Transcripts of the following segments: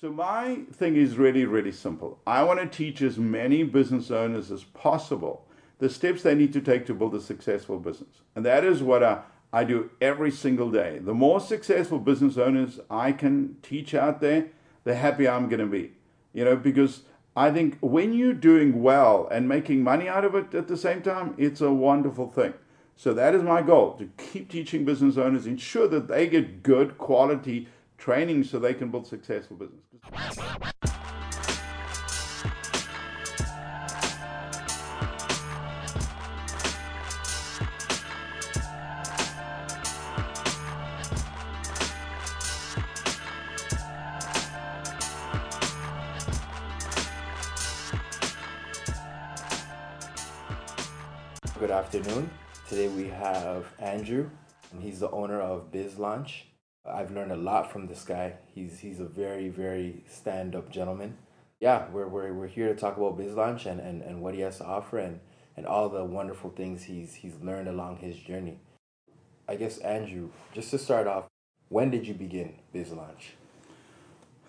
So my thing is really, really simple. I want to teach as many business owners as possible the steps they need to take to build a successful business. And that is what I, I do every single day. The more successful business owners I can teach out there, the happier I'm going to be. You know, because I think when you're doing well and making money out of it at the same time, it's a wonderful thing. So that is my goal to keep teaching business owners, ensure that they get good quality training so they can build successful business. Good afternoon. Today we have Andrew, and he's the owner of Biz Launch. I've learned a lot from this guy. He's he's a very very stand up gentleman. Yeah, we're, we're we're here to talk about Biz Launch and, and, and what he has to offer and, and all the wonderful things he's he's learned along his journey. I guess Andrew, just to start off, when did you begin Biz Launch?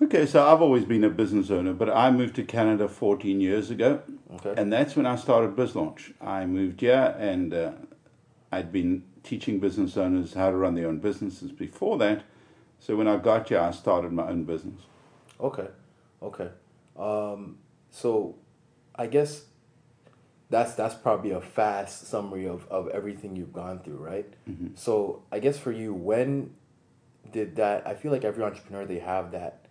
Okay, so I've always been a business owner, but I moved to Canada 14 years ago. Okay. And that's when I started BizLaunch. I moved here and uh, I'd been teaching business owners how to run their own businesses before that. So when I got here, I started my own business. Okay, okay. Um, so I guess that's that's probably a fast summary of, of everything you've gone through, right? So I guess for you, when did that? I feel like every entrepreneur they have that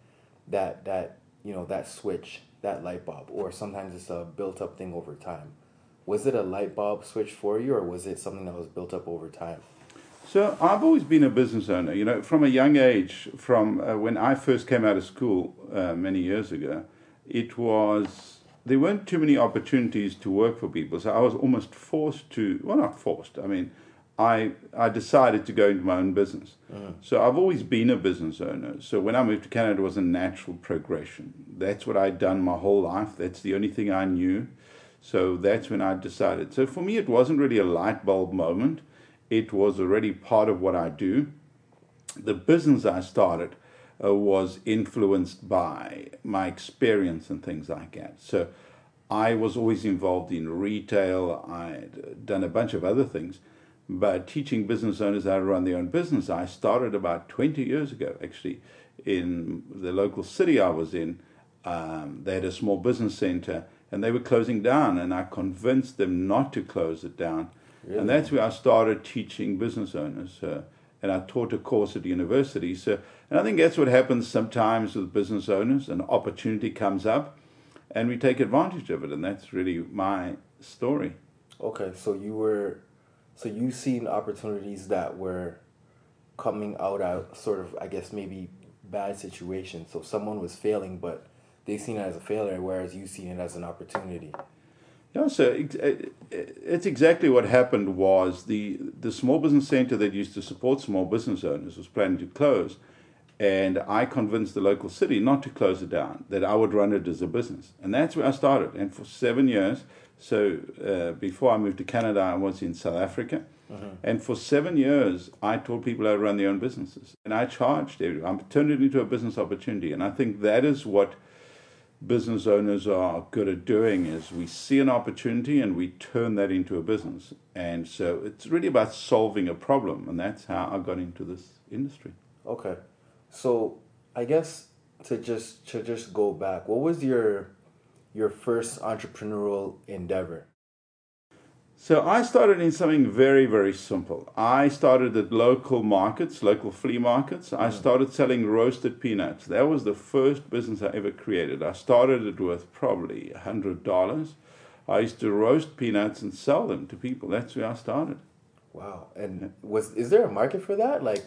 that that you know that switch, that light bulb, or sometimes it's a built up thing over time. Was it a light bulb switch for you, or was it something that was built up over time? So I've always been a business owner. You know, from a young age, from uh, when I first came out of school uh, many years ago, it was there weren't too many opportunities to work for people. So I was almost forced to. Well, not forced. I mean, I I decided to go into my own business. So I've always been a business owner. So when I moved to Canada, it was a natural progression. That's what I'd done my whole life. That's the only thing I knew. So that's when I decided. So for me, it wasn't really a light bulb moment. It was already part of what I do. The business I started uh, was influenced by my experience and things like that. So I was always involved in retail. I'd done a bunch of other things. But teaching business owners how to run their own business, I started about 20 years ago, actually, in the local city I was in. Um, they had a small business center and they were closing down, and I convinced them not to close it down. And that's where I started teaching business owners. Uh, and I taught a course at university. So, and I think that's what happens sometimes with business owners. An opportunity comes up, and we take advantage of it. And that's really my story. Okay, so you were, so you seen opportunities that were coming out of sort of, I guess maybe bad situations. So someone was failing, but they seen it as a failure, whereas you've seen it as an opportunity. Yeah, so uh, it's exactly what happened was the, the small business center that used to support small business owners was planning to close. And I convinced the local city not to close it down, that I would run it as a business. And that's where I started. And for seven years, so uh, before I moved to Canada, I was in South Africa. And for seven years, I taught people how to run their own businesses. And I charged everyone. I turned it into a business opportunity. And I think that is what business owners are good at doing is we see an opportunity and we turn that into a business. And so it's really about solving a problem. And that's how I got into this industry. Okay, so I guess to just to just go back, what was your your first entrepreneurial endeavor? So I started in something very, very simple. I started at local markets, local flea markets. I started selling roasted peanuts. That was the first business I ever created. I started it with probably $100. I used to roast peanuts and sell them to people. That's where I started. Wow, and was is there a market for that? Like,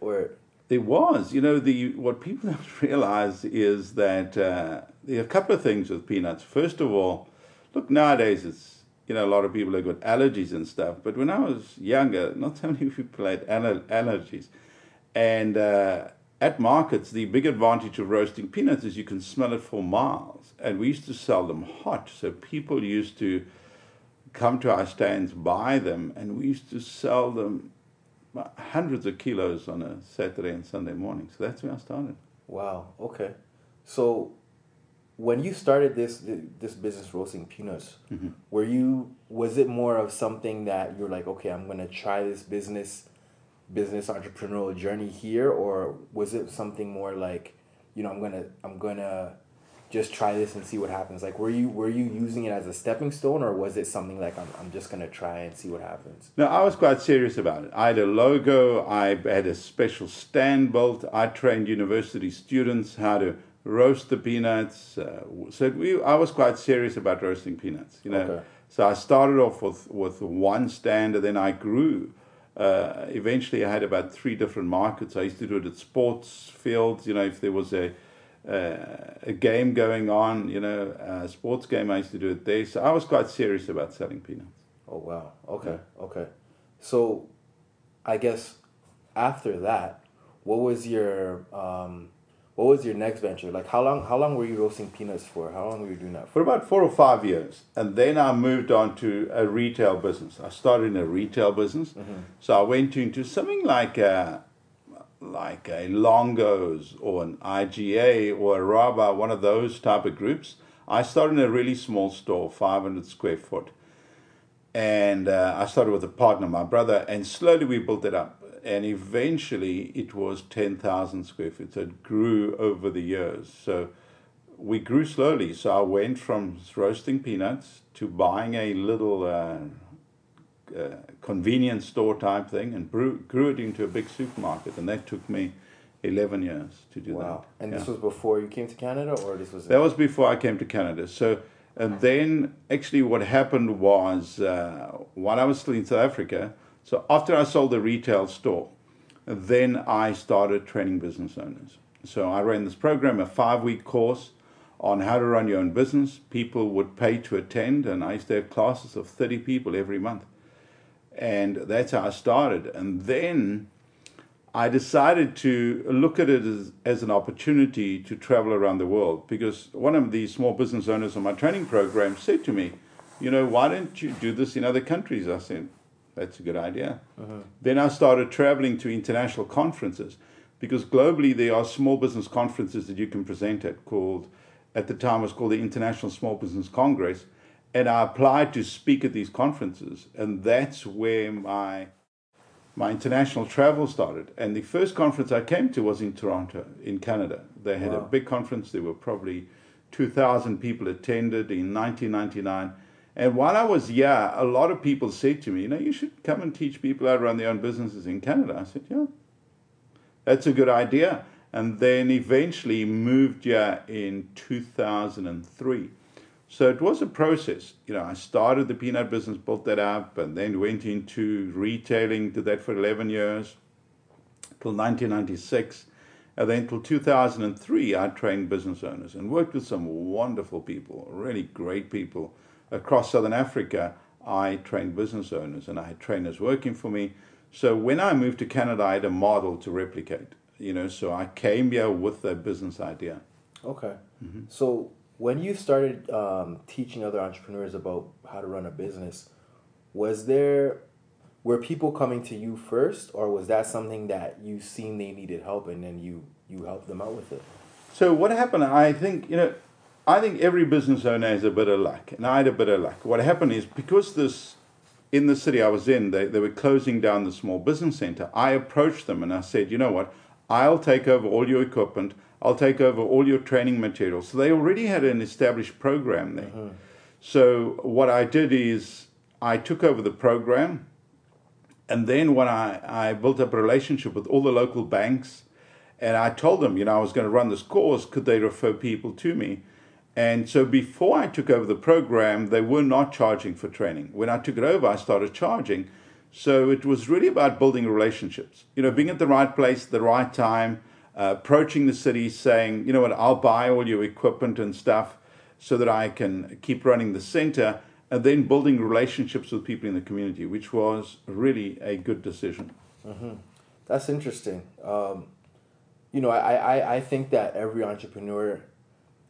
or There was, you know, the what people don't realize is that uh, there are a couple of things with peanuts. First of all, look, nowadays it's you know a lot of people have got allergies and stuff. But when I was younger, not so many people had aller- allergies, and uh, at markets, the big advantage of roasting peanuts is you can smell it for miles. And we used to sell them hot, so people used to come to our stands, buy them, and we used to sell them hundreds of kilos on a Saturday and Sunday morning. So that's where I started. wow, okay. So, when you started this this business roasting peanuts, Mm-hmm. were you was it more of something that you're like, okay, I'm gonna try this business business entrepreneurial journey here, or was it something more like, you know, I'm gonna I'm gonna just try this and see what happens? Like, were you were you using it as a stepping stone, or was it something like I'm I'm just gonna try and see what happens? No, I was quite serious about it. I had a logo, I had a special stand built, I trained university students how to roast the peanuts. Uh, so we, I was quite serious about roasting peanuts, you know. Okay. So I started off with, with one stand and then I grew. Uh, eventually, I had about three different markets. I used to do it at sports fields, you know, if there was a, uh, a game going on, you know, a sports game, I used to do it there. So I was quite serious about selling peanuts. Oh wow. Okay. Okay. So, I guess after that, what was your um, what was your next venture? Like how long how long were you roasting peanuts for? How long were you doing that for? for about four or five years. And then I moved on to a retail business. I started in a retail business. So I went into something like a, like a Longos or an IGA or a Rabba, one of those type of groups. I started in a really small store, 500 square foot. And uh, I started with a partner, my brother, and slowly we built it up. And eventually it was 10,000 square feet. So it grew over the years. So we grew slowly. So I went from roasting peanuts to buying a little uh, uh, convenience store type thing and grew, grew it into a big supermarket. And that took me 11 years to do Wow. that. And Yeah. this was before you came to Canada, or this was That was before I came to Canada. So, and then actually, what happened was uh, while I was still in South Africa. So after I sold the retail store, then I started training business owners. So I ran this program, a five-week course on how to run your own business. People would pay to attend, and I used to have classes of thirty people every month, and that's how I started. And then I decided to look at it as, as an opportunity to travel around the world because one of the small business owners on my training program said to me, You know, why don't you do this in other countries? I said, That's a good idea. Uh-huh. Then I started traveling to international conferences because globally there are small business conferences that you can present at called, at the time it was called the International Small Business Congress. And I applied to speak at these conferences. And that's where my my international travel started. And the first conference I came to was in Toronto, in Canada. They had a big conference. There were probably 2,000 people attended in 1999. And while I was here, a lot of people said to me, you know, you should come and teach people how to run their own businesses in Canada. I said, yeah, that's a good idea. And then eventually moved here in 2003. So it was a process. You know, I started the peanut business, built that up, and then went into retailing, did that for 11 years till 1996. And then till 2003, I trained business owners and worked with some wonderful people, really great people. Across Southern Africa, I trained business owners and I had trainers working for me. So when I moved to Canada, I had a model to replicate. You know, so I came here with a business idea. Okay. Mm-hmm. So when you started um, teaching other entrepreneurs about how to run a business, was there were people coming to you first, or was that something that you seen they needed help and then you you helped them out with it? So what happened? I think you know, I think every business owner has a bit of luck, and I had a bit of luck. What happened is because this, in the city I was in, they they were closing down the small business center. I approached them and I said, you know what? I'll take over all your equipment. I'll take over all your training materials. So they already had an established program there. Uh-huh. So what I did is I took over the program. And then when I, I built up a relationship with all the local banks, and I told them, you know, I was going to run this course, could they refer people to me? And so before I took over the program, they were not charging for training. When I took it over, I started charging. So it was really about building relationships, you know, being at the right place at the right time, uh, approaching the city saying, you know what, I'll buy all your equipment and stuff so that I can keep running the center, and then building relationships with people in the community, which was really a good decision. That's interesting. Um, you know, I, I, I think that every entrepreneur,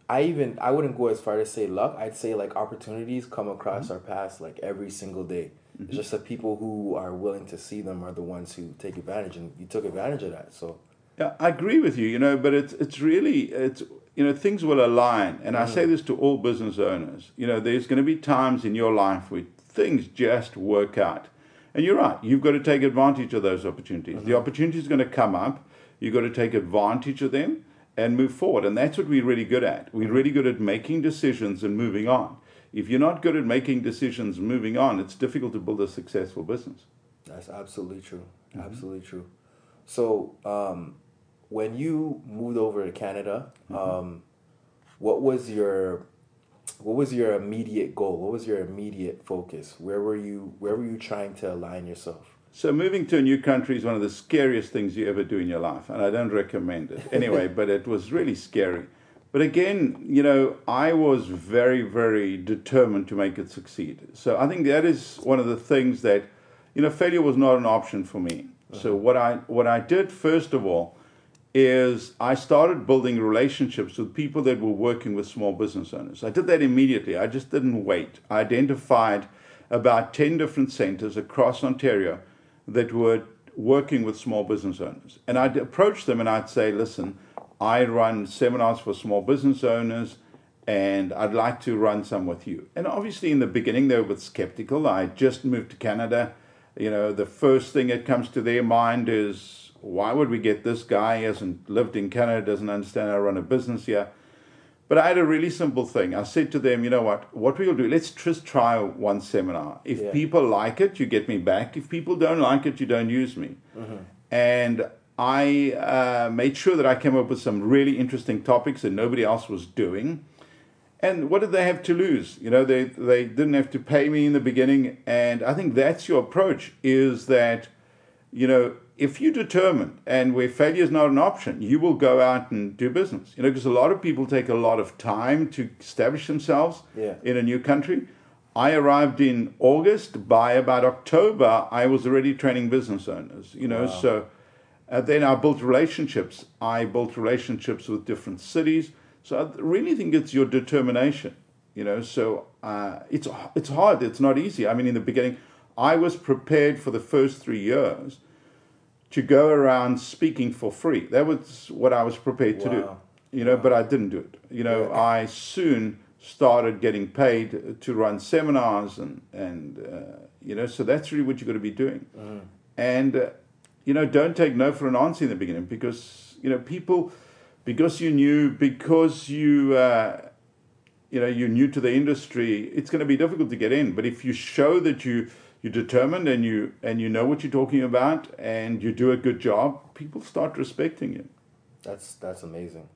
I even I wouldn't go as far to say luck. I'd say like opportunities come across mm-hmm. our paths like every single day. It's mm-hmm. just the people who are willing to see them are the ones who take advantage, and you took advantage of that. So Yeah, I agree with you, you know, but it's it's really it's you know, things will align. And I say mm. this to all business owners. You know, there's going to be times in your life where things just work out. And you're right, you've got to take advantage of those opportunities. The mm-hmm. opportunity is going to come up, you've got to take advantage of them and move forward. And that's what we're really good at. We're really good at making decisions and moving on. If you're not good at making decisions and moving on, it's difficult to build a successful business. That's absolutely true. Absolutely true. So, um, when you moved over to Canada, um, what was your what was your immediate goal? What was your immediate focus? Where were you where were you trying to align yourself? So moving to a new country is one of the scariest things you ever do in your life, and I don't recommend it anyway. but it was really scary. But again, you know, I was very, very determined to make it succeed. So I think that is one of the things that, you know, failure was not an option for me. So uh-huh. what I what I did first of all is I started building relationships with people that were working with small business owners. I did that immediately. I just didn't wait. I identified about 10 different centers across Ontario that were working with small business owners. And I'd approach them and I'd say, listen, I run seminars for small business owners and I'd like to run some with you. And obviously, in the beginning, they were a bit skeptical. I just moved to Canada. You know, the first thing that comes to their mind is, why would we get this guy? He hasn't lived in Canada, doesn't understand how to run a business here. But I had a really simple thing. I said to them, you know what? What we'll do, let's just try one seminar. If Yeah. people like it, you get me back. If people don't like it, you don't use me. And I uh, made sure that I came up with some really interesting topics that nobody else was doing. And what did they have to lose? You know, they, they didn't have to pay me in the beginning. And I think that's your approach is that, you know, if you determine and where failure is not an option, you will go out and do business. You know, because a lot of people take a lot of time to establish themselves Yeah. in a new country. I arrived in August. By about October, I was already training business owners. You know, so uh, then I built relationships. I built relationships with different cities. So I really think it's your determination. You know, so uh, it's it's hard. It's not easy. I mean, in the beginning, I was prepared for the first three years to go around speaking for free. That was what I was prepared to do. You know, but I didn't do it. You know, I soon started getting paid to run seminars and and uh, you know, so that's really what you've got to be doing. And uh, you know, don't take no for an answer in the beginning because you know people because you knew because you. Uh, you know you're new to the industry it's going to be difficult to get in but if you show that you you're determined and you and you know what you're talking about and you do a good job people start respecting you That's that's amazing.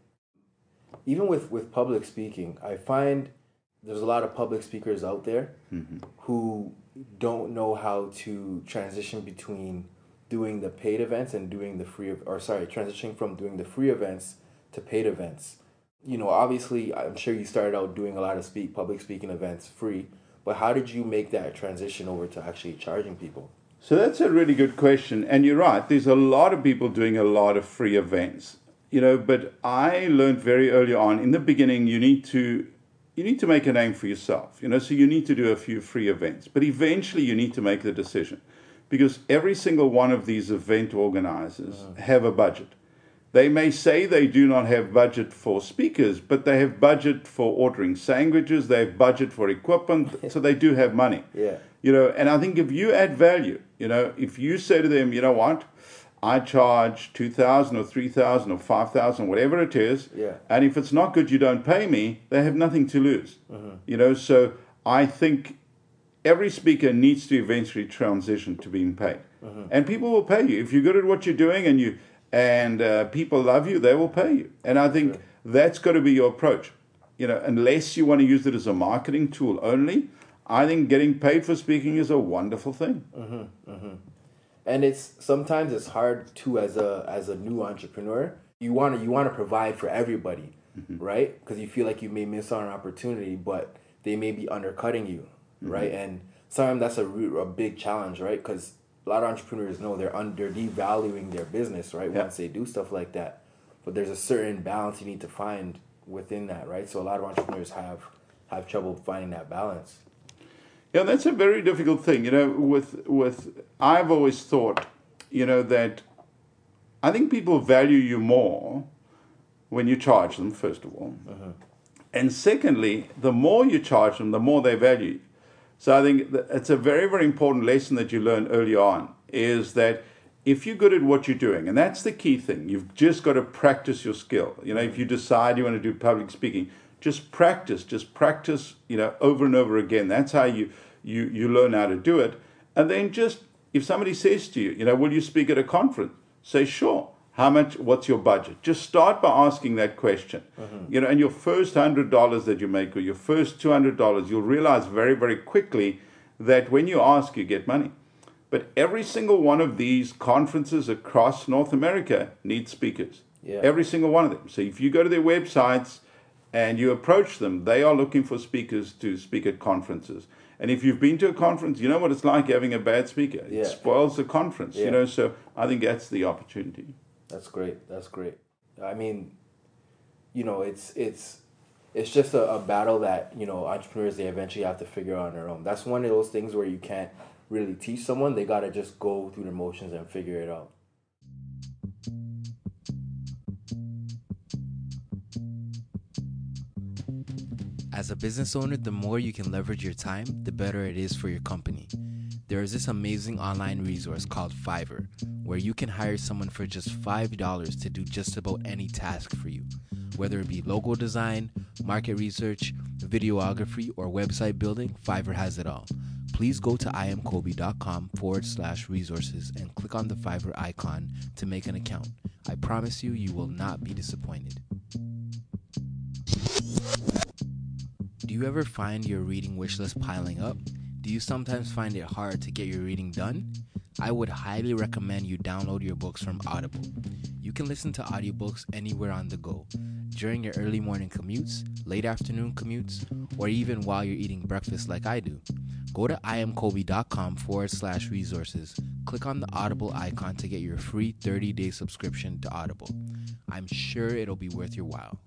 Even with with public speaking, I find there's a lot of public speakers out there mm-hmm. who don't know how to transition between doing the paid events and doing the free or sorry, transitioning from doing the free events to paid events. You know, obviously, I'm sure you started out doing a lot of speak public speaking events free, but how did you make that transition over to actually charging people? So that's a really good question. And you're right, there's a lot of people doing a lot of free events. You know, but I learned very early on in the beginning you need to you need to make a name for yourself. You know, so you need to do a few free events. But eventually you need to make the decision. Because every single one of these event organizers mm. have a budget. They may say they do not have budget for speakers, but they have budget for ordering sandwiches, they have budget for equipment, so they do have money. Yeah. You know, and I think if you add value, you know, if you say to them, you know what, I charge two thousand or three thousand or five thousand, whatever it is, Yeah. and if it's not good, you don't pay me. They have nothing to lose. Mm-hmm. You know, so I think every speaker needs to eventually transition to being paid, mm-hmm. and people will pay you if you're good at what you're doing, and you and uh, people love you, they will pay you. And I think that's got to be your approach. You know, unless you want to use it as a marketing tool only, I think getting paid for speaking is a wonderful thing. Mm-hmm, mm-hmm. and it's sometimes it's hard too as a as a new entrepreneur. You want to you want to provide for everybody mm-hmm. right? Because you feel like you may miss out on an opportunity but they may be undercutting you right? And sometimes that's a, a big challenge right? Because a lot of entrepreneurs know they're under devaluing their business right Yeah. once they do stuff like that but there's a certain balance you need to find within that right so a lot of entrepreneurs have have trouble finding that balance Yeah, that's a very difficult thing. You know, with with I've always thought, you know, that I think people value you more when you charge them, first of all. Mm-hmm. And secondly, the more you charge them, the more they value. you. So I think it's a very, very important lesson that you learn early on is that if you're good at what you're doing, and that's the key thing, you've just got to practice your skill. You know, if you decide you want to do public speaking, just practice, just practice, you know, over and over again. That's how you you you learn how to do it. And then just if somebody says to you, you know, will you speak at a conference? Say sure. How much? What's your budget? Just start by asking that question. Mm-hmm. You know, and your first hundred dollars that you make, or your first two hundred dollars, you'll realize very, very quickly that when you ask, you get money. But every single one of these conferences across North America needs speakers. Yeah. Every single one of them. So if you go to their websites and you approach them, they are looking for speakers to speak at conferences. And if you've been to a conference, you know what it's like having a bad speaker. Yeah. It spoils the conference, Yeah. you know. So I think that's the opportunity. That's great. That's great. I mean, you know, it's it's it's just a, a battle that you know entrepreneurs they eventually have to figure out on their own. That's one of those things where you can't really teach someone. They gotta just go through the motions and figure it out. As a business owner, the more you can leverage your time, the better it is for your company. There is this amazing online resource called Fiverr, where you can hire someone for just $5 to do just about any task for you. Whether it be logo design, market research, videography, or website building, Fiverr has it all. Please go to imkobe.com forward slash resources and click on the Fiverr icon to make an account. I promise you, you will not be disappointed. Do you ever find your reading wish list piling up? Do you sometimes find it hard to get your reading done? I would highly recommend you download your books from Audible. You can listen to audiobooks anywhere on the go, during your early morning commutes, late afternoon commutes, or even while you're eating breakfast like I do. Go to imkobe.com forward slash resources. Click on the Audible icon to get your free 30 day subscription to Audible. I'm sure it'll be worth your while.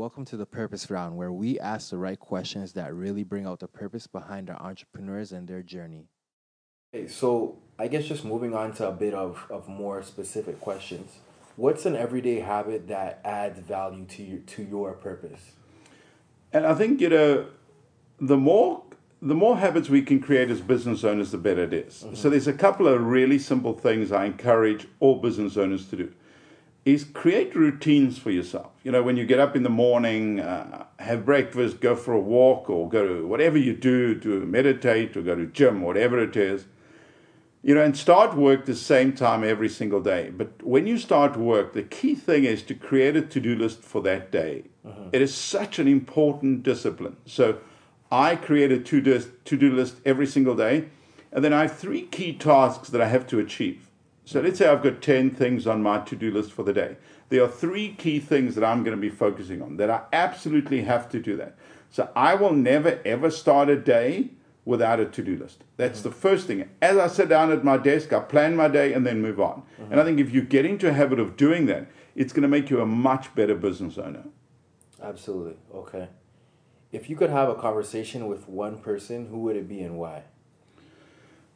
Welcome to the Purpose Round, where we ask the right questions that really bring out the purpose behind our entrepreneurs and their journey. Okay, so I guess just moving on to a bit of, of more specific questions. What's an everyday habit that adds value to you, to your purpose? And I think you know, the more the more habits we can create as business owners, the better it is. Mm-hmm. So there's a couple of really simple things I encourage all business owners to do. Is create routines for yourself. You know, when you get up in the morning, uh, have breakfast, go for a walk, or go to whatever you do, to meditate, or go to gym, whatever it is you know, and start work the same time every single day. But when you start work, the key thing is to create a to do list for that day. It is such an important discipline. So I create a to do list every single day, and then I have three key tasks that I have to achieve. So let's say I've got 10 things on my to do list for the day. There are three key things that I'm going to be focusing on that I absolutely have to do that. So I will never ever start a day without a to-do list. That's mm-hmm. the first thing. As I sit down at my desk, I plan my day and then move on. Mm-hmm. And I think if you get into a habit of doing that, it's going to make you a much better business owner. Absolutely. Okay. If you could have a conversation with one person, who would it be and why?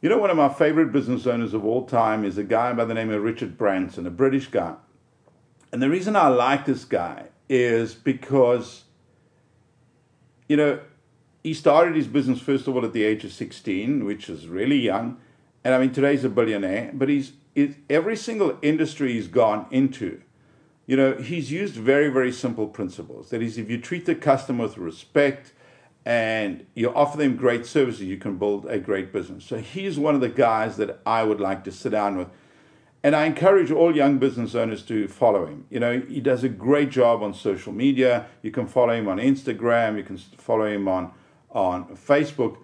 You know, one of my favorite business owners of all time is a guy by the name of Richard Branson, a British guy. And the reason I like this guy is because, you know, he started his business first of all at the age of 16, which is really young. And I mean, today's a billionaire, but he's, he's every single industry he's gone into, you know, he's used very, very simple principles. That is, if you treat the customer with respect and you offer them great services, you can build a great business. So he's one of the guys that I would like to sit down with. And I encourage all young business owners to follow him. You know, he does a great job on social media. You can follow him on Instagram. You can follow him on on Facebook.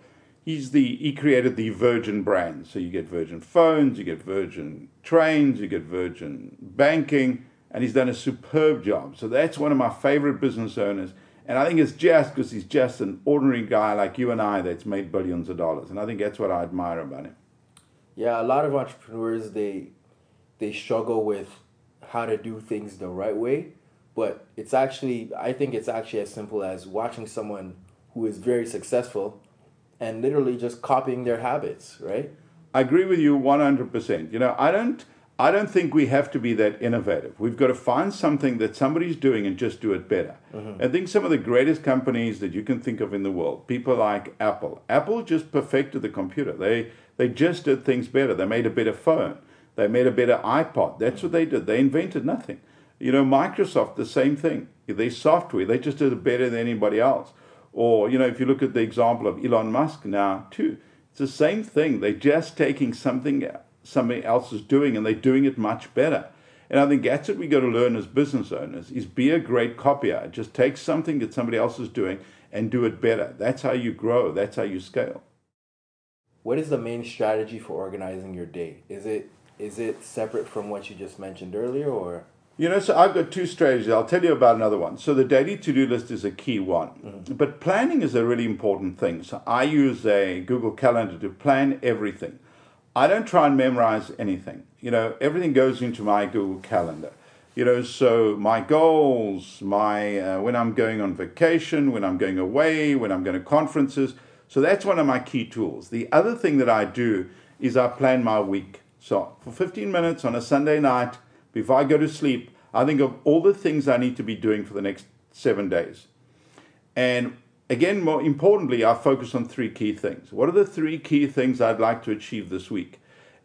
He's the he created the Virgin brand. So you get Virgin phones, you get Virgin trains, you get Virgin banking, and he's done a superb job. So that's one of my favorite business owners. And I think it's just because he's just an ordinary guy like you and I that's made billions of dollars. And I think that's what I admire about him. Yeah, a lot of entrepreneurs they they struggle with how to do things the right way, but it's actually I think it's actually as simple as watching someone who is very successful and literally just copying their habits, right? I agree with you 100%. You know, I don't I don't think we have to be that innovative. We've got to find something that somebody's doing and just do it better. Mm-hmm. I think some of the greatest companies that you can think of in the world, people like Apple, Apple just perfected the computer. They they just did things better. They made a better phone. They made a better iPod. That's what they did. They invented nothing. You know, Microsoft, the same thing. Their software, they just did it better than anybody else. Or, you know, if you look at the example of Elon Musk now, too, it's the same thing. They're just taking something somebody else is doing and they're doing it much better. And I think that's what we got to learn as business owners is be a great copier. Just take something that somebody else is doing and do it better. That's how you grow. That's how you scale. What is the main strategy for organizing your day? Is it is it separate from what you just mentioned earlier or you know, so I've got two strategies. I'll tell you about another one. So the daily to-do list is a key one, mm-hmm. but planning is a really important thing. So I use a Google Calendar to plan everything. I don't try and memorize anything. You know, everything goes into my Google Calendar. You know, so my goals, my uh, when I'm going on vacation, when I'm going away, when I'm going to conferences. So that's one of my key tools. The other thing that I do is I plan my week. So for 15 minutes on a Sunday night before I go to sleep, I think of all the things I need to be doing for the next seven days. And Again, more importantly, I focus on three key things. What are the three key things I'd like to achieve this week?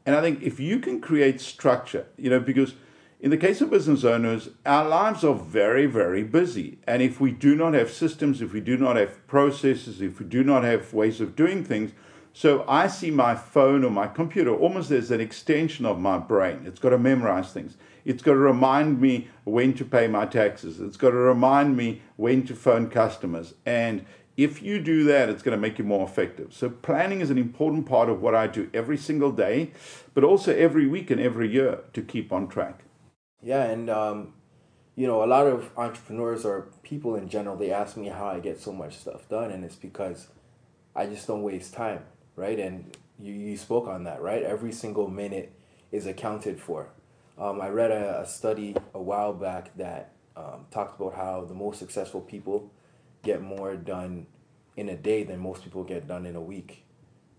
And I think if you can create structure, you know, because in the case of business owners, our lives are very, very busy. And if we do not have systems, if we do not have processes, if we do not have ways of doing things, so I see my phone or my computer almost as an extension of my brain. It's got to memorize things. It's got to remind me when to pay my taxes. It's got to remind me when to phone customers. And if you do that, it's going to make you more effective. So, planning is an important part of what I do every single day, but also every week and every year to keep on track. Yeah, and um, you know, a lot of entrepreneurs or people in general, they ask me how I get so much stuff done, and it's because I just don't waste time, right? And you, you spoke on that, right? Every single minute is accounted for. Um, I read a, a, study a while back that um, talked about how the most successful people get more done in a day than most people get done in a week,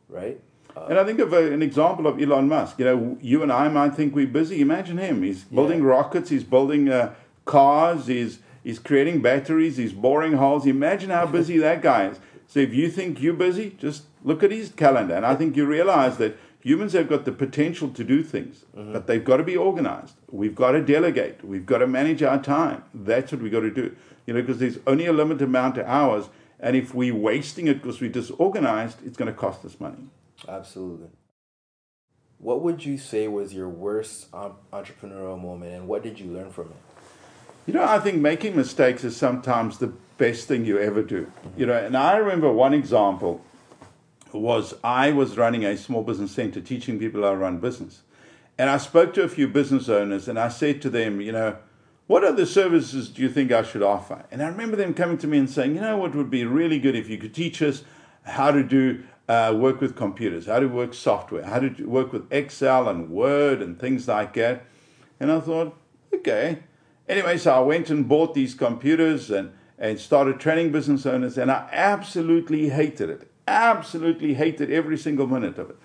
right? Uh, and I think of a, an example of Elon Musk. You know, you and I might think we're busy. Imagine him. He's building yeah. rockets. He's building uh, cars. He's he's creating batteries. He's boring holes. Imagine how busy that guy is. So if you think you're busy, just look at his calendar, and I think you realize that humans have got the potential to do things, mm-hmm. but they've got to be organized. We've got to delegate. We've got to manage our time. That's what we've got to do. You know, because there's only a limited amount of hours, and if we're wasting it because we're disorganized, it's going to cost us money. Absolutely. What would you say was your worst entrepreneurial moment, and what did you learn from it? You know, I think making mistakes is sometimes the best thing you ever do. Mm-hmm. You know, and I remember one example was I was running a small business center teaching people how to run business. And I spoke to a few business owners and I said to them, you know, what other services do you think I should offer? And I remember them coming to me and saying, you know, what would be really good if you could teach us how to do uh, work with computers, how to work software, how to work with Excel and Word and things like that. And I thought, okay. Anyway, so I went and bought these computers and, and started training business owners, and I absolutely hated it absolutely hated every single minute of it.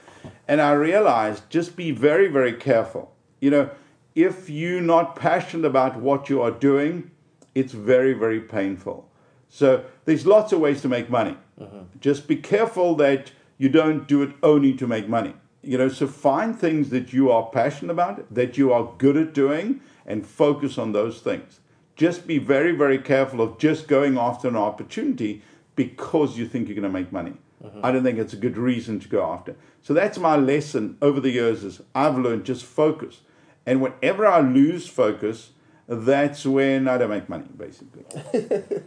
And I realized just be very, very careful. You know, if you're not passionate about what you are doing, it's very, very painful. So there's lots of ways to make money. Uh-huh. Just be careful that you don't do it only to make money. You know, so find things that you are passionate about, that you are good at doing, and focus on those things. Just be very, very careful of just going after an opportunity because you think you're going to make money. Mm-hmm. I don't think it's a good reason to go after. So that's my lesson over the years is I've learned just focus. And whenever I lose focus, that's when I don't make money, basically.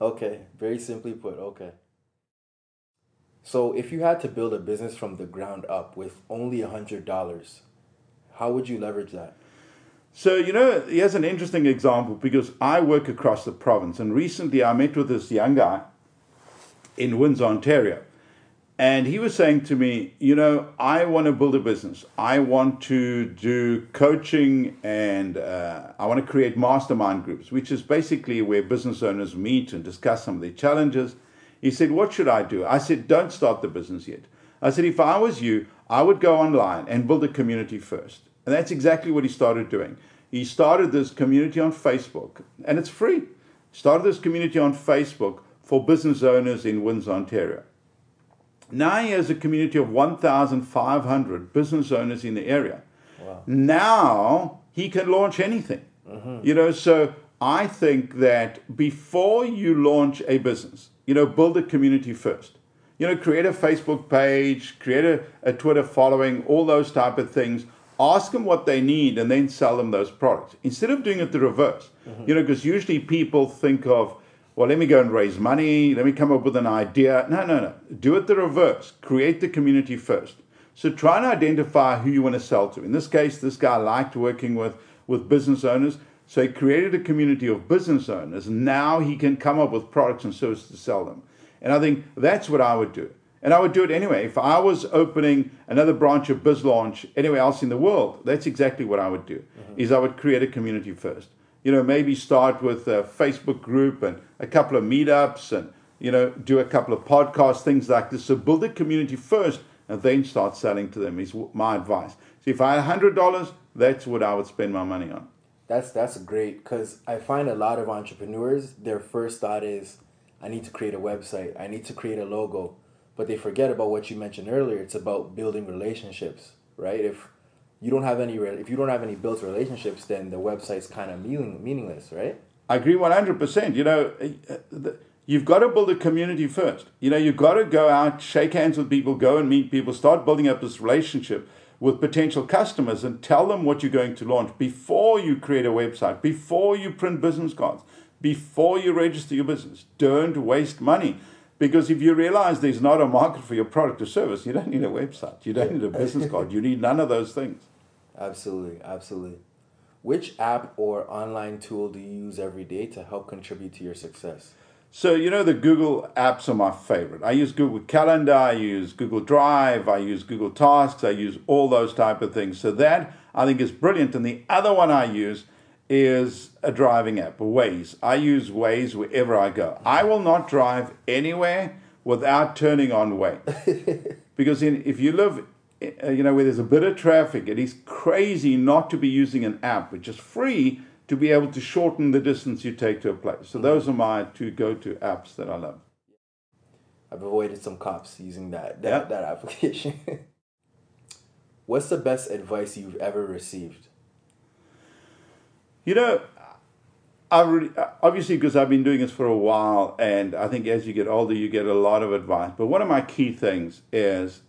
okay, very simply put, okay. So if you had to build a business from the ground up with only a hundred dollars, how would you leverage that? So, you know, here's an interesting example because I work across the province and recently I met with this young guy in Windsor, Ontario. And he was saying to me, you know, I want to build a business. I want to do coaching and uh, I want to create mastermind groups, which is basically where business owners meet and discuss some of their challenges. He said, What should I do? I said, Don't start the business yet. I said, If I was you, I would go online and build a community first. And that's exactly what he started doing. He started this community on Facebook, and it's free. Started this community on Facebook for business owners in Windsor, Ontario. Now he has a community of 1,500 business owners in the area. Wow. Now he can launch anything. Mm-hmm. You know, so I think that before you launch a business, you know, build a community first. You know, create a Facebook page, create a, a Twitter following, all those type of things. Ask them what they need and then sell them those products instead of doing it the reverse. Mm-hmm. You know, because usually people think of, well, let me go and raise money, let me come up with an idea. No, no, no. Do it the reverse. Create the community first. So try and identify who you want to sell to. In this case, this guy liked working with, with business owners. So he created a community of business owners. Now he can come up with products and services to sell them. And I think that's what I would do. And I would do it anyway. If I was opening another branch of BizLaunch anywhere else in the world, that's exactly what I would do. Mm-hmm. Is I would create a community first. You know, maybe start with a Facebook group and a couple of meetups and you know, do a couple of podcasts, things like this. So build a community first and then start selling to them is my advice. So if I had hundred dollars, that's what I would spend my money on. That's that's great because I find a lot of entrepreneurs their first thought is I need to create a website, I need to create a logo, but they forget about what you mentioned earlier. It's about building relationships, right? If you don't have any real if you don't have any built relationships, then the website's kind of meaning, meaningless, right? I agree one hundred percent. You know, uh, you've got to build a community first. You know, you've got to go out, shake hands with people, go and meet people, start building up this relationship with potential customers and tell them what you're going to launch before you create a website, before you print business cards, before you register your business. Don't waste money. Because if you realize there's not a market for your product or service, you don't need a website. You don't need a business card. You need none of those things. Absolutely. Absolutely. Which app or online tool do you use every day to help contribute to your success? So, you know, the Google apps are my favorite. I use Google Calendar, I use Google Drive, I use Google Tasks, I use all those type of things. So that I think is brilliant. And the other one I use is a driving app, Waze. I use Waze wherever I go. I will not drive anywhere without turning on Waze. because in, if you live, uh, you know, where there's a bit of traffic, it is crazy not to be using an app which is free to be able to shorten the distance you take to a place. So those are my two go-to apps that I love. I've avoided some cops using that that, yep. that application. What's the best advice you've ever received? You know, I really, obviously because I've been doing this for a while, and I think as you get older, you get a lot of advice. But one of my key things is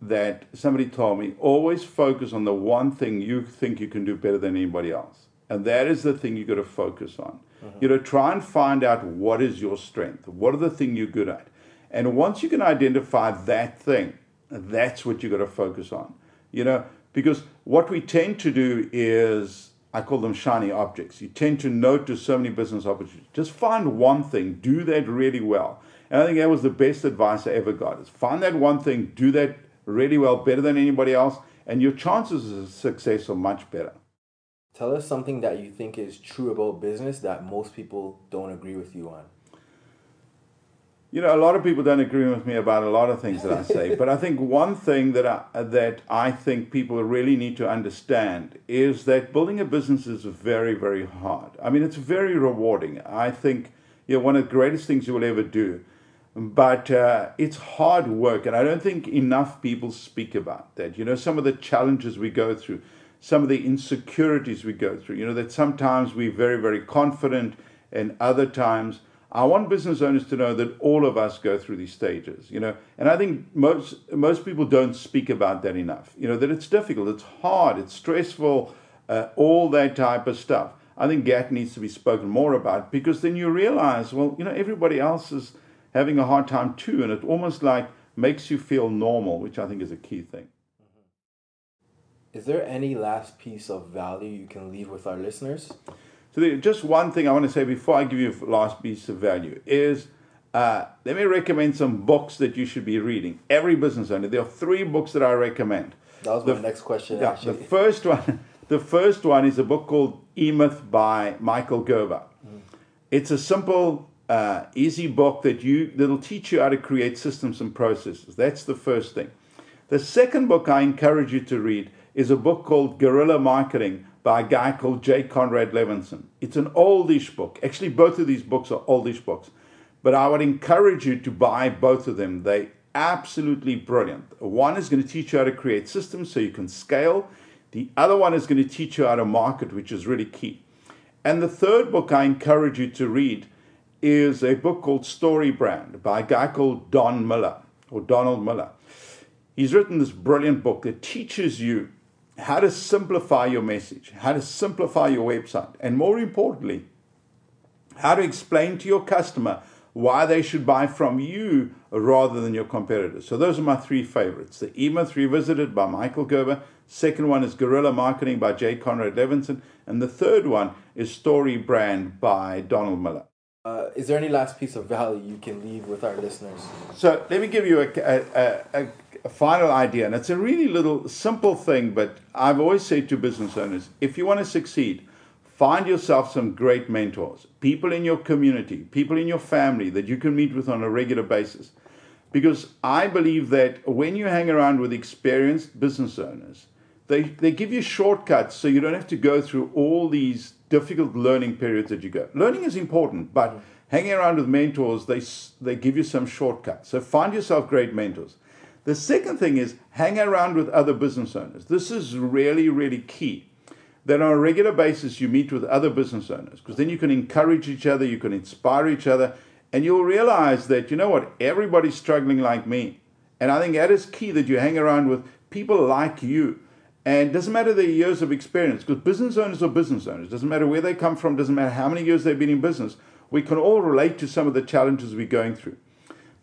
that somebody told me always focus on the one thing you think you can do better than anybody else. And that is the thing you've got to focus on. Mm-hmm. You know, try and find out what is your strength. What are the things you're good at? And once you can identify that thing, that's what you've got to focus on. You know, because what we tend to do is, I call them shiny objects. You tend to notice so many business opportunities. Just find one thing, do that really well. And I think that was the best advice I ever got is find that one thing, do that really well, better than anybody else, and your chances of success are much better. Tell us something that you think is true about business that most people don't agree with you on. You know, a lot of people don't agree with me about a lot of things that I say, but I think one thing that I, that I think people really need to understand is that building a business is very, very hard. I mean, it's very rewarding. I think you know one of the greatest things you will ever do, but uh, it's hard work, and I don't think enough people speak about that. You know, some of the challenges we go through some of the insecurities we go through. You know, that sometimes we're very, very confident, and other times I want business owners to know that all of us go through these stages, you know, and I think most most people don't speak about that enough. You know, that it's difficult, it's hard, it's stressful, uh, all that type of stuff. I think that needs to be spoken more about because then you realize, well, you know, everybody else is having a hard time too, and it almost like makes you feel normal, which I think is a key thing. Is there any last piece of value you can leave with our listeners? So, just one thing I want to say before I give you a last piece of value is uh, let me recommend some books that you should be reading. Every business owner. There are three books that I recommend. That was the, my next question. Yeah, actually. the first one. The first one is a book called E-Myth by Michael Gerber. Mm. It's a simple, uh, easy book that you that'll teach you how to create systems and processes. That's the first thing. The second book I encourage you to read is a book called Guerrilla Marketing by a guy called Jay Conrad Levinson. It's an oldish book. Actually, both of these books are oldish books. But I would encourage you to buy both of them. They absolutely brilliant. One is going to teach you how to create systems so you can scale. The other one is going to teach you how to market, which is really key. And the third book I encourage you to read is a book called Story Brand by a guy called Don Miller or Donald Miller. He's written this brilliant book that teaches you how to simplify your message, how to simplify your website, and more importantly, how to explain to your customer why they should buy from you rather than your competitors. So those are my three favorites. The E-Myth Revisited by Michael Gerber. Second one is Guerrilla Marketing by Jay Conrad Levinson. And the third one is Story Brand by Donald Miller. Uh, is there any last piece of value you can leave with our listeners? So let me give you a, a, a, a, final idea, and it's a really little simple thing, but I've always said to business owners if you want to succeed, Find yourself some great mentors, people in your community, people in your family that you can meet with on a regular basis. Because I believe that when you hang around with experienced business owners, they, they give you shortcuts so you don't have to go through all these difficult learning periods that you go. Learning is important, but mm. hanging around with mentors, they, they give you some shortcuts. So find yourself great mentors. The second thing is hang around with other business owners. This is really, really key that on a regular basis you meet with other business owners because then you can encourage each other, you can inspire each other, and you'll realize that, you know what, everybody's struggling like me. And I think that is key that you hang around with people like you. And it doesn't matter their years of experience, because business owners are business owners. It Doesn't matter where they come from, doesn't matter how many years they've been in business. We can all relate to some of the challenges we're going through.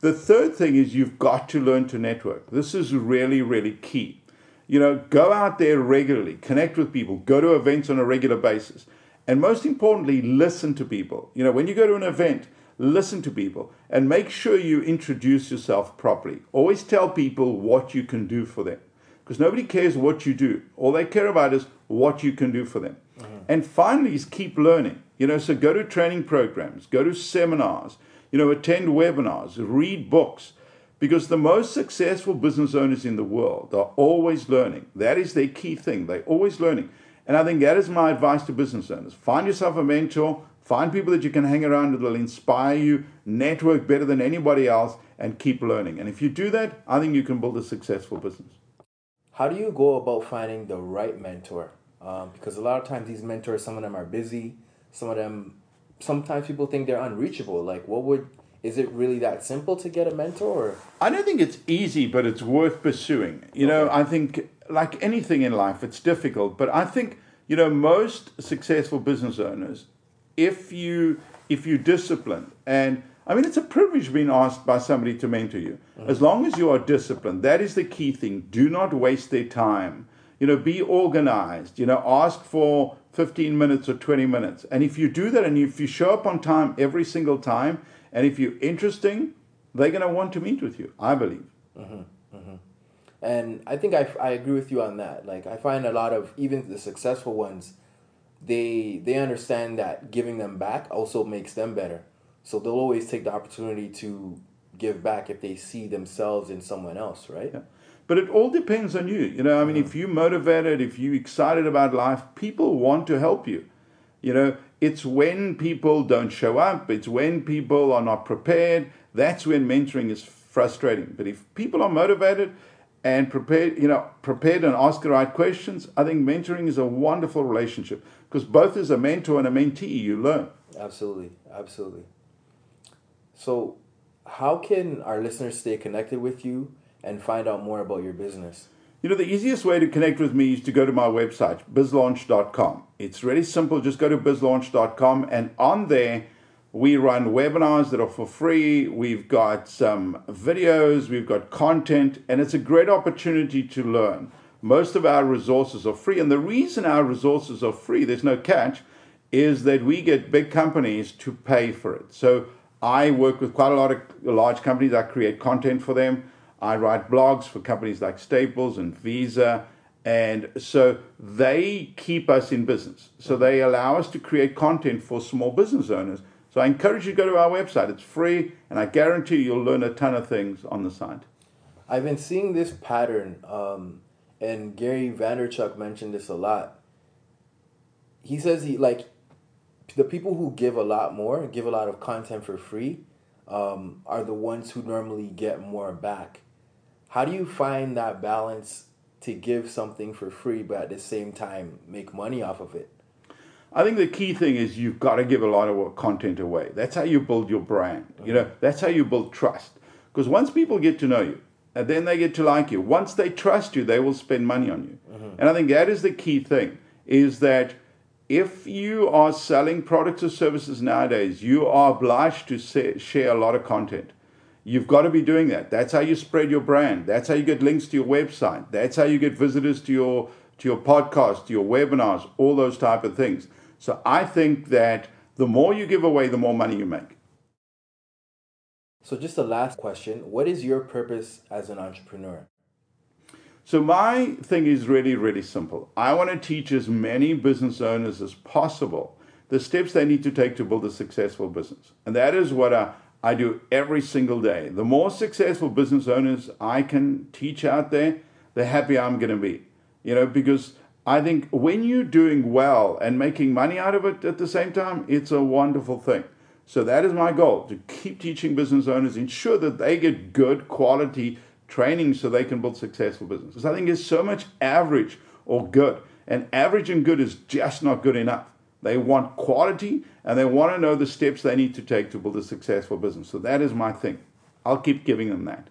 The third thing is you've got to learn to network. This is really, really key. You know, go out there regularly, connect with people, go to events on a regular basis. And most importantly, listen to people. You know, when you go to an event, listen to people and make sure you introduce yourself properly. Always tell people what you can do for them because nobody cares what you do. All they care about is what you can do for them. Mm-hmm. And finally, is keep learning. You know, so go to training programs, go to seminars, you know, attend webinars, read books. Because the most successful business owners in the world are always learning. That is their key thing. They're always learning. And I think that is my advice to business owners. Find yourself a mentor, find people that you can hang around that will inspire you, network better than anybody else, and keep learning. And if you do that, I think you can build a successful business. How do you go about finding the right mentor? Um, because a lot of times these mentors, some of them are busy, some of them, sometimes people think they're unreachable. Like, what would is it really that simple to get a mentor? I don't think it's easy, but it's worth pursuing. You okay. know, I think like anything in life, it's difficult, but I think you know most successful business owners, if you if you discipline and I mean, it's a privilege being asked by somebody to mentor you. Mm-hmm. As long as you are disciplined, that is the key thing. Do not waste their time. You know, be organized. You know, ask for 15 minutes or 20 minutes. And if you do that and if you show up on time every single time, and if you're interesting, they're going to want to meet with you, I believe. Mm-hmm, mm-hmm. And I think I, I agree with you on that. Like, I find a lot of, even the successful ones, they they understand that giving them back also makes them better. So they'll always take the opportunity to give back if they see themselves in someone else, right? Yeah. But it all depends on you. You know, I mean, if you're motivated, if you're excited about life, people want to help you. You know, it's when people don't show up, it's when people are not prepared. That's when mentoring is frustrating. But if people are motivated and prepared, you know, prepared and ask the right questions, I think mentoring is a wonderful relationship because both as a mentor and a mentee, you learn. Absolutely, absolutely. So, how can our listeners stay connected with you and find out more about your business? You know, the easiest way to connect with me is to go to my website, bizlaunch.com. It's really simple. Just go to bizlaunch.com, and on there, we run webinars that are for free. We've got some videos, we've got content, and it's a great opportunity to learn. Most of our resources are free, and the reason our resources are free, there's no catch, is that we get big companies to pay for it. So I work with quite a lot of large companies. I create content for them. I write blogs for companies like Staples and Visa. And so they keep us in business. So they allow us to create content for small business owners. So I encourage you to go to our website. It's free, and I guarantee you'll learn a ton of things on the site. I've been seeing this pattern um, and Gary Vaynerchuk mentioned this a lot. He says he like the people who give a lot more, give a lot of content for free, um, are the ones who normally get more back. How do you find that balance to give something for free, but at the same time make money off of it? I think the key thing is you've got to give a lot of content away. That's how you build your brand. Mm-hmm. You know, that's how you build trust. Because once people get to know you, and then they get to like you. Once they trust you, they will spend money on you. Mm-hmm. And I think that is the key thing: is that if you are selling products or services nowadays, you are obliged to say, share a lot of content. You've got to be doing that. That's how you spread your brand. That's how you get links to your website. That's how you get visitors to your to your podcast, to your webinars, all those type of things. So I think that the more you give away, the more money you make. So, just the last question What is your purpose as an entrepreneur? So, my thing is really, really simple. I want to teach as many business owners as possible the steps they need to take to build a successful business. And that is what I, I do every single day. The more successful business owners I can teach out there, the happier I'm going to be. You know, because I think when you're doing well and making money out of it at the same time, it's a wonderful thing. So that is my goal to keep teaching business owners, ensure that they get good quality training so they can build successful businesses. I think there's so much average or good, and average and good is just not good enough. They want quality and they want to know the steps they need to take to build a successful business. So that is my thing. I'll keep giving them that.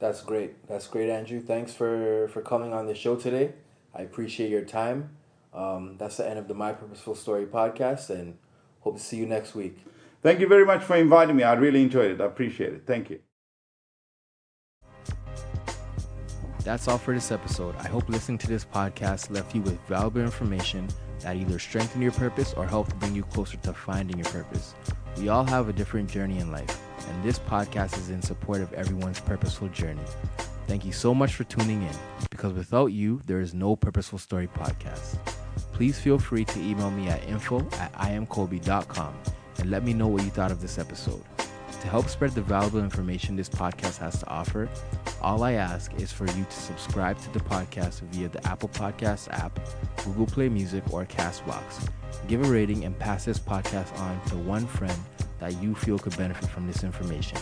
That's great. That's great, Andrew. Thanks for, for coming on the show today. I appreciate your time. Um, that's the end of the My Purposeful Story podcast, and hope to see you next week. Thank you very much for inviting me. I really enjoyed it. I appreciate it. Thank you. That's all for this episode. I hope listening to this podcast left you with valuable information that either strengthen your purpose or help bring you closer to finding your purpose. We all have a different journey in life, and this podcast is in support of everyone's purposeful journey. Thank you so much for tuning in, because without you, there is no Purposeful Story podcast. Please feel free to email me at info at iamkobe.com and let me know what you thought of this episode. To help spread the valuable information this podcast has to offer, all I ask is for you to subscribe to the podcast via the Apple Podcasts app, Google Play Music, or Castbox. Give a rating and pass this podcast on to one friend that you feel could benefit from this information.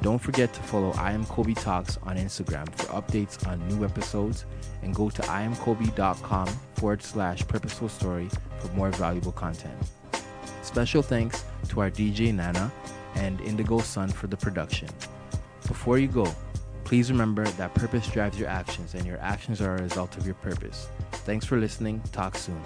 Don't forget to follow I Am Kobe Talks on Instagram for updates on new episodes and go to iamkobe.com forward slash purposeful story for more valuable content. Special thanks to our DJ Nana and Indigo Sun for the production. Before you go, please remember that purpose drives your actions and your actions are a result of your purpose. Thanks for listening. Talk soon.